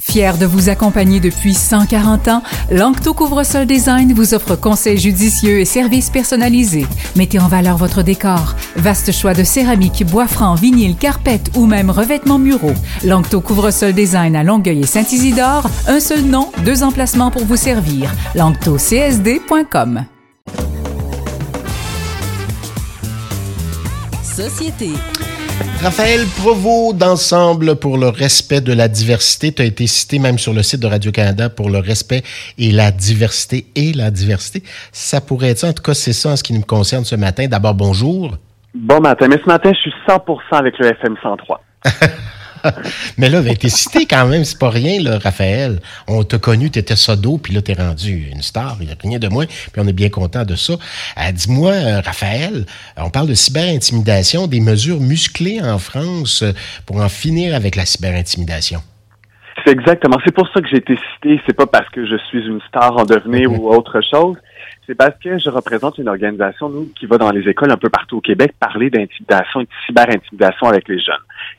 Fier de vous accompagner depuis 140 ans, Lancto Couvre-sol Design vous offre conseils judicieux et services personnalisés. Mettez en valeur votre décor. Vaste choix de céramique, bois franc, vinyle, carpette ou même revêtements muraux. Lancto Couvre-sol Design à Longueuil et Saint-Isidore. Un seul nom, deux emplacements pour vous servir. LanctoCSD.com. Société. Raphaël Provost d'Ensemble pour le respect de la diversité. Tu as été cité même sur le site de Radio-Canada pour le respect et la diversité et la diversité. Ça pourrait être ça. En tout cas, c'est ça en ce qui nous concerne ce matin. D'abord, bonjour. Bon matin. Mais ce matin, je suis 100% avec le FM 103. Mais là, ben, t'es cité quand même, c'est pas rien, là, Raphaël. On t'a connu, t'étais sodo, puis là, t'es rendu une star, il n'y a rien de moins, puis on est bien content de ça. Euh, dis-moi, euh, Raphaël, on parle de cyberintimidation, des mesures musclées en France euh, pour en finir avec la cyberintimidation. C'est exactement. C'est pour ça que j'ai été cité. C'est pas parce que je suis une star en devenir ou autre chose. C'est parce que je représente une organisation, nous, qui va dans les écoles un peu partout au Québec parler d'intimidation et de cyberintimidation avec les jeunes.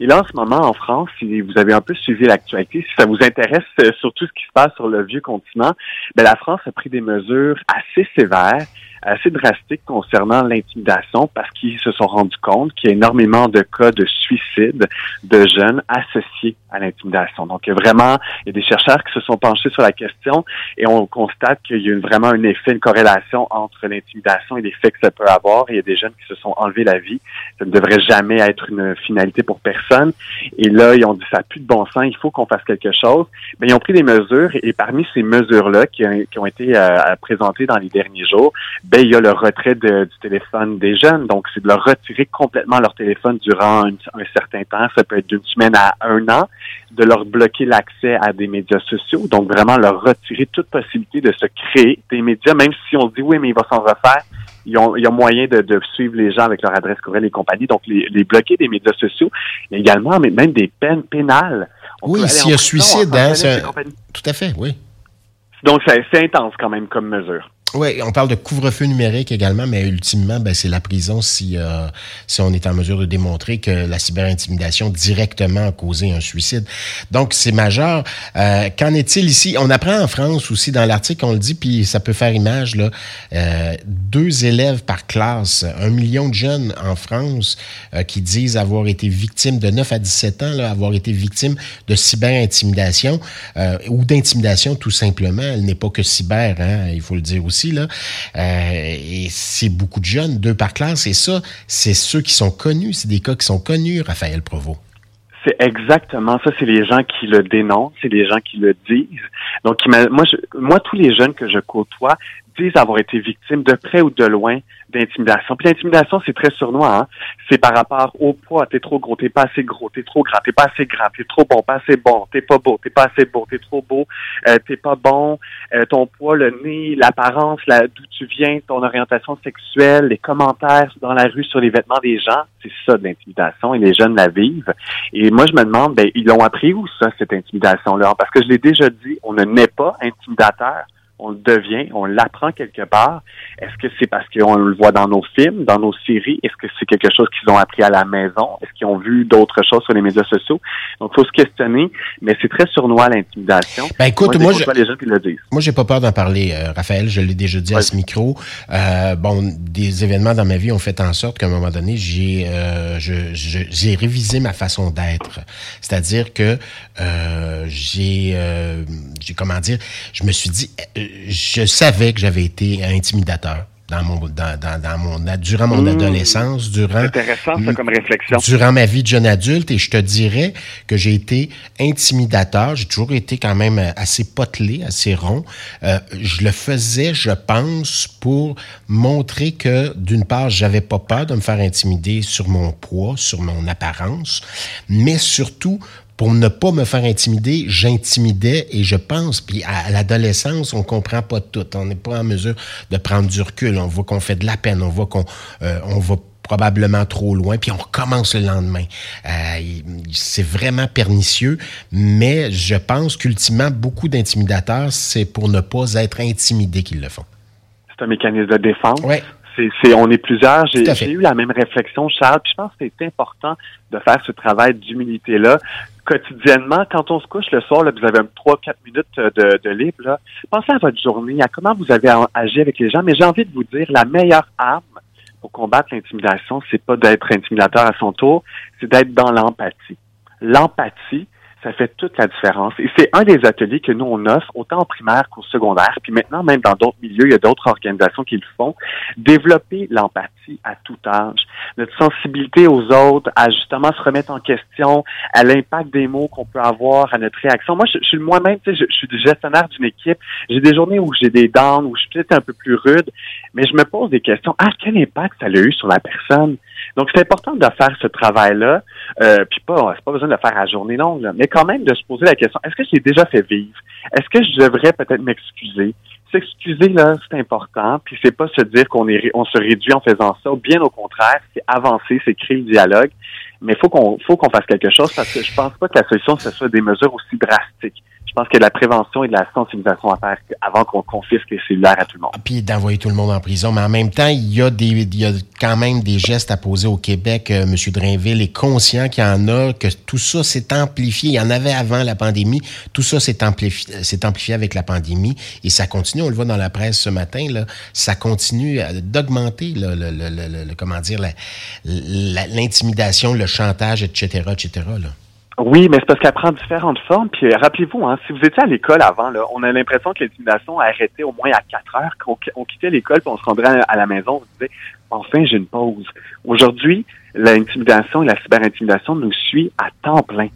Et là, en ce moment, en France, si vous avez un peu suivi l'actualité, si ça vous intéresse euh, surtout ce qui se passe sur le vieux continent, ben, la France a pris des mesures assez sévères assez drastique concernant l'intimidation parce qu'ils se sont rendus compte qu'il y a énormément de cas de suicide de jeunes associés à l'intimidation. Donc, vraiment, il y a des chercheurs qui se sont penchés sur la question et on constate qu'il y a vraiment un effet, une corrélation entre l'intimidation et les faits que ça peut avoir. il y a des jeunes qui se sont enlevés la vie. Ça ne devrait jamais être une finalité pour personne. Et là, ils ont dit ça n'a plus de bon sens, il faut qu'on fasse quelque chose. Mais ils ont pris des mesures et parmi ces mesures-là qui, ont été euh, présentées dans les derniers jours, ben, il y a le retrait du téléphone des jeunes. Donc, c'est de leur retirer complètement leur téléphone durant un, certain temps. Ça peut être d'une semaine à un an, de leur bloquer l'accès à des médias sociaux. Donc, vraiment leur retirer toute possibilité de se créer des médias, même si on dit oui, mais il va s'en refaire. Il y a moyen de, suivre les gens avec leur adresse courriel et compagnie. Donc, les, bloquer des médias sociaux, mais également, mais même des peines pénales. oui, s'il y a suicide, hein, tout à fait, oui. Donc, c'est intense quand même comme mesure. Oui, on parle de couvre-feu numérique également, mais ultimement, ben, c'est la prison si, euh, si on est en mesure de démontrer que la cyberintimidation directement a causé un suicide. Donc, c'est majeur. Euh, qu'en est-il ici? On apprend en France aussi, dans l'article, on le dit, puis ça peut faire image, là, euh, deux élèves par classe, un million de jeunes en France qui disent avoir été victimes de 9 à 17 ans, là, avoir été victimes de cyberintimidation ou d'intimidation tout simplement. Elle n'est pas que cyber, hein, il faut le dire aussi Euh, et c'est beaucoup de jeunes, deux par classe. Et ça, c'est ceux qui sont connus. C'est des cas qui sont connus, Raphaël Provost. C'est exactement ça. C'est les gens qui le dénoncent, c'est les gens qui le disent. Donc, moi, tous les jeunes que je côtoie disent avoir été victimes de près ou de loin d'intimidation. Puis l'intimidation, c'est très surnois. Hein? C'est par rapport au poids. T'es trop gros, t'es pas assez gros, t'es trop grand, t'es pas assez grand, t'es trop bon, pas assez bon, t'es pas beau, t'es pas assez beau, t'es trop beau, euh, t'es pas bon, euh, ton poids, le nez, l'apparence, d'où tu viens, ton orientation sexuelle, les commentaires dans la rue sur les vêtements des gens, c'est ça de l'intimidation et les jeunes la vivent. Et moi, je me demande, ben, ils l'ont appris où ça, cette intimidation-là? Parce que je l'ai déjà dit, on ne naît pas intimidateur on le devient, on l'apprend quelque part. Est-ce que c'est parce qu'on le voit dans nos films, dans nos séries? Est-ce que c'est quelque chose qu'ils ont appris à la maison? Est-ce qu'ils ont vu d'autres choses sur les médias sociaux? Donc, il faut se questionner, mais c'est très surnois l'intimidation. Ben écoute, moi, je, les gens qui le disent. Moi, j'ai pas peur d'en parler, euh, Raphaël. Je l'ai déjà dit à ce micro. Euh, bon, des événements dans ma vie ont fait en sorte qu'à un moment donné, j'ai euh, j'ai révisé ma façon d'être. C'est-à-dire que j'ai j'ai comment dire, je me suis dit je savais que j'avais été intimidateur dans mon dans, dans, mon durant mon mmh. adolescence, durant intéressant ça comme réflexion. Durant ma vie de jeune adulte et je te dirais que j'ai été intimidateur, j'ai toujours été quand même assez potelé, assez rond. Euh, je le faisais, je pense, pour montrer que d'une part, j'avais pas peur de me faire intimider sur mon poids, sur mon apparence, mais surtout pour ne pas me faire intimider, j'intimidais et je pense, puis à l'adolescence, on comprend pas tout. On n'est pas en mesure de prendre du recul. On voit qu'on fait de la peine, on voit qu'on euh, on va probablement trop loin, puis on recommence le lendemain. Euh, c'est vraiment pernicieux, mais je pense qu'ultimement, beaucoup d'intimidateurs, c'est pour ne pas être intimidés qu'ils le font. C'est un mécanisme de défense. Oui c'est, on est plusieurs. J'ai, eu la même réflexion, Charles. Puis je pense que c'est important de faire ce travail d'humilité-là quotidiennement. Quand on se couche le soir, là, vous avez trois, quatre minutes de, de libre. Là, pensez à votre journée, à comment vous avez agi avec les gens. Mais j'ai envie de vous dire, la meilleure arme pour combattre l'intimidation, c'est pas d'être intimidateur à son tour, c'est d'être dans l'empathie. L'empathie, ça fait toute la différence. Et c'est un des ateliers que nous, on offre, autant en primaire qu'au secondaire, puis maintenant, même dans d'autres milieux, il y a d'autres organisations qui le font. Développer l'empathie à tout âge. Notre sensibilité aux autres, à justement se remettre en question, à l'impact des mots qu'on peut avoir, à notre réaction. Moi, je, suis moi-même, tu sais, je, suis gestionnaire d'une équipe. J'ai des journées où j'ai des downs, où je suis peut-être un peu plus rude, mais je me pose des questions. Ah, quel impact ça a eu sur la personne? Donc, c'est important de faire ce travail-là, euh, puis pas, c'est pas besoin de le faire à journée longue, quand même de se poser la question, est-ce que j'ai déjà fait vivre? Est-ce que je devrais peut-être m'excuser? S'excuser, là, c'est important, puis c'est pas se dire qu'on est, on se réduit en faisant ça, bien au contraire, c'est avancer, c'est créer le dialogue, mais faut qu'on, faut qu'on fasse quelque chose parce que je pense pas que la solution, ce soit des mesures aussi drastiques je pense de la prévention et de la sensibilisation à faire avant qu'on confisque les cellulaires à tout le monde. Puis d'envoyer tout le monde en prison. Mais en même temps, il y a, des, il y a quand même des gestes à poser au Québec. Euh, M. Drainville est conscient qu'il y en a, que tout ça s'est amplifié. Il y en avait avant la pandémie. Tout ça s'est amplifié, amplifié avec la pandémie. Et ça continue, on le voit dans la presse ce matin, là, ça continue d'augmenter, le, le, le, comment dire, l'intimidation, le chantage, etc., etc., là. Oui, mais c'est parce qu'elle prend différentes formes. Puis rappelez-vous, hein, si vous étiez à l'école avant, là, on a l'impression que l'intimidation a arrêté au moins à 4 heures, qu'on on quittait l'école puis on se rendrait à la maison, on se disait enfin j'ai une pause. Aujourd'hui, l'intimidation et la cyberintimidation nous suit à temps plein.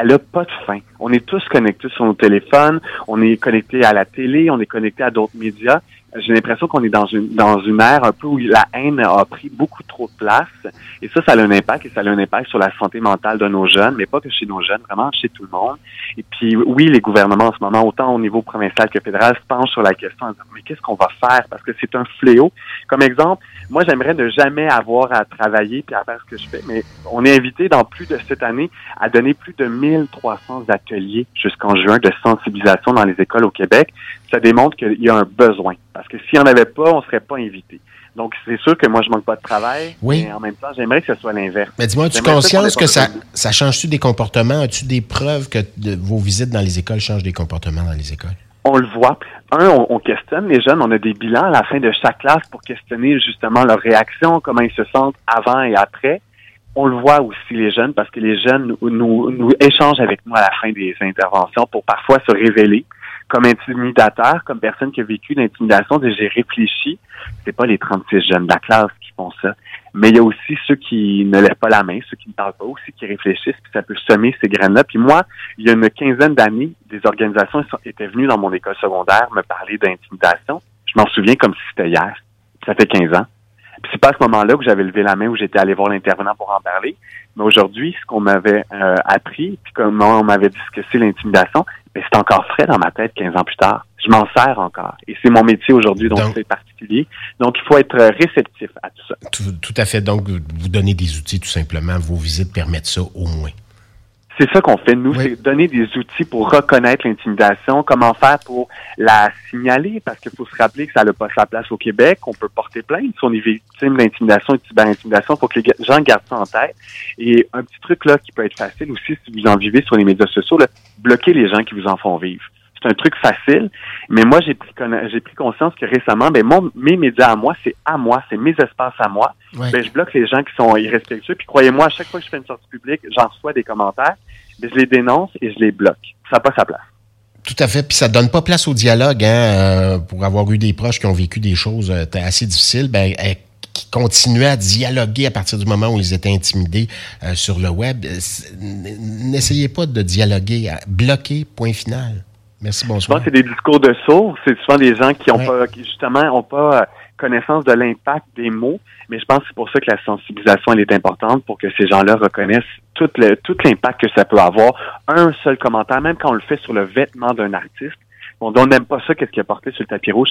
Elle n'a pas de fin. On est tous connectés sur nos téléphones, on est connectés à la télé, on est connectés à d'autres médias j'ai l'impression qu'on est dans une dans une ère un peu où la haine a pris beaucoup trop de place. Et ça ça a un impact et ça a un impact sur la santé mentale de nos jeunes mais pas que chez nos jeunes vraiment chez tout le monde. Et puis oui les gouvernements en ce moment autant au niveau provincial que fédéral se penchent sur la question mais qu'est-ce qu'on va faire? Parce que c'est un fléau. Comme exemple moi j'aimerais ne jamais avoir à travailler puis à faire ce que je fais mais on est invité dans plus de cette année à donner plus de 1300 ateliers jusqu'en juin de sensibilisation dans les écoles au Québec ça démontre qu'il y a un besoin. Parce que s'il n'y en avait pas, on ne serait pas invité. Donc, c'est sûr que moi, je manque pas de travail. Oui. Mais en même temps, j'aimerais que ce soit l'inverse. Mais dis-moi, as-tu conscience que ça, ça change-tu des comportements? As-tu des preuves que vos visites dans les écoles changent des comportements dans les écoles? On le voit. Un, on, questionne les jeunes. On a des bilans à la fin de chaque classe pour questionner justement leurs réactions, comment ils se sentent avant et après. On le voit aussi, les jeunes, parce que les jeunes nous, nous échangent avec nous à la fin des interventions pour parfois se révéler comme intimidateur, comme personne qui a vécu l'intimidation, j'ai réfléchi. C'est pas les 36 jeunes de la classe qui font ça. Mais il y a aussi ceux qui ne lèvent pas la main, ceux qui ne parlent pas, aussi qui réfléchissent, puis ça peut semer ces graines-là. Puis moi, il y a une quinzaine d'années, des organisations étaient venues dans mon école secondaire me parler d'intimidation. Je m'en souviens comme si c'était hier. Ça fait 15 ans. Puis c'est pas à ce moment-là que j'avais levé la main où j'étais allé voir l'intervenant pour en parler. Mais aujourd'hui, ce qu'on m'avait euh, appris, puis comment on m'avait dit que c'est l'intimidation, mais c'est encore frais dans ma tête 15 ans plus tard. Je m'en sers encore. Et c'est mon métier aujourd'hui, donc c'est particulier. Donc, il faut être réceptif à tout ça. Tout, à fait. Donc, vous donnez des outils, tout simplement. Vos visites permettent ça au moins. C'est ça qu'on fait, nous, c'est donner des outils pour reconnaître l'intimidation, comment faire pour la signaler, parce qu'il faut se rappeler que ça n'a pas sa place au Québec, on peut porter plainte si on est victime d'intimidation et de cyberintimidation, il faut que les gens gardent ça en tête. Et un petit truc là qui peut être facile aussi si vous en vivez sur les médias sociaux, là, bloquer les gens qui vous en font vivre. C'est un truc facile, mais moi j'ai pris j'ai pris conscience que récemment, ben mon, mes médias à moi, c'est à moi, c'est mes espaces à moi. Ben, je bloque les gens qui sont irrespectueux. Puis croyez-moi, à chaque fois que je fais une sortie publique, j'en reçois des commentaires, je les dénonce et je les bloque. Ça n'a pas sa place. Tout à fait. Puis ça donne pas place au dialogue, hein, euh, pour avoir eu des proches qui ont vécu des choses euh, assez difficiles. Ben, qui continuaient à dialoguer à partir du moment où ils étaient intimidés euh, sur le web. N'essayez pas de dialoguer. Bloquer, point final. Merci, bonsoir. Je pense que c'est des discours de sourds. C'est souvent des gens qui ont pas, qui justement ont pas connaissance de l'impact des mots. Mais je pense que c'est pour ça que la sensibilisation elle est importante pour que ces gens-là reconnaissent tout le, tout l'impact que ça peut avoir. Un seul commentaire, même quand on le fait sur le vêtement d'un artiste, on n'aime pas ça, qu'est-ce qu'il a porté sur le tapis rouge.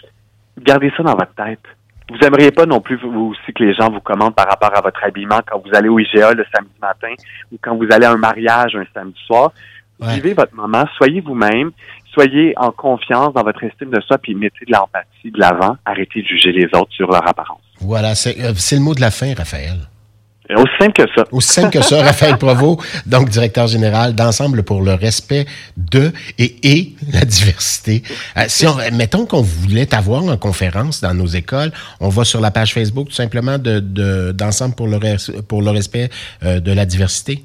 Gardez ça dans votre tête. Vous aimeriez pas non plus vous aussi que les gens vous commandent par rapport à votre habillement quand vous allez au IGA le samedi matin ou quand vous allez à un mariage un samedi soir. Vivez votre moment, soyez vous-même, soyez en confiance dans votre estime de soi, puis mettez de l'empathie de l'avant. Arrêtez de juger les autres sur leur apparence. Voilà, c'est le mot de la fin, Raphaël. Aussi simple que ça. Aussi simple que ça, Raphaël Provost, donc directeur général d'Ensemble pour le respect de et, et la diversité. Euh, si on, mettons qu'on voulait avoir en conférence dans nos écoles, on va sur la page Facebook tout simplement de d'Ensemble pour le pour le respect euh, de la diversité.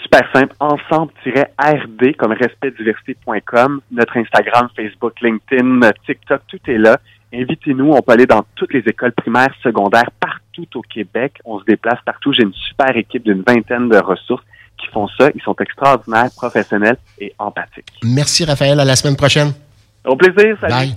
Super simple, ensemble-rd comme respectdiversité.com, notre Instagram, Facebook, LinkedIn, TikTok, tout est là. Invitez-nous, on peut aller dans toutes les écoles primaires, secondaires, partout au Québec. On se déplace partout. J'ai une super équipe d'une vingtaine de ressources qui font ça. Ils sont extraordinaires, professionnels et empathiques. Merci Raphaël, à la semaine prochaine. Au plaisir, salut. Bye.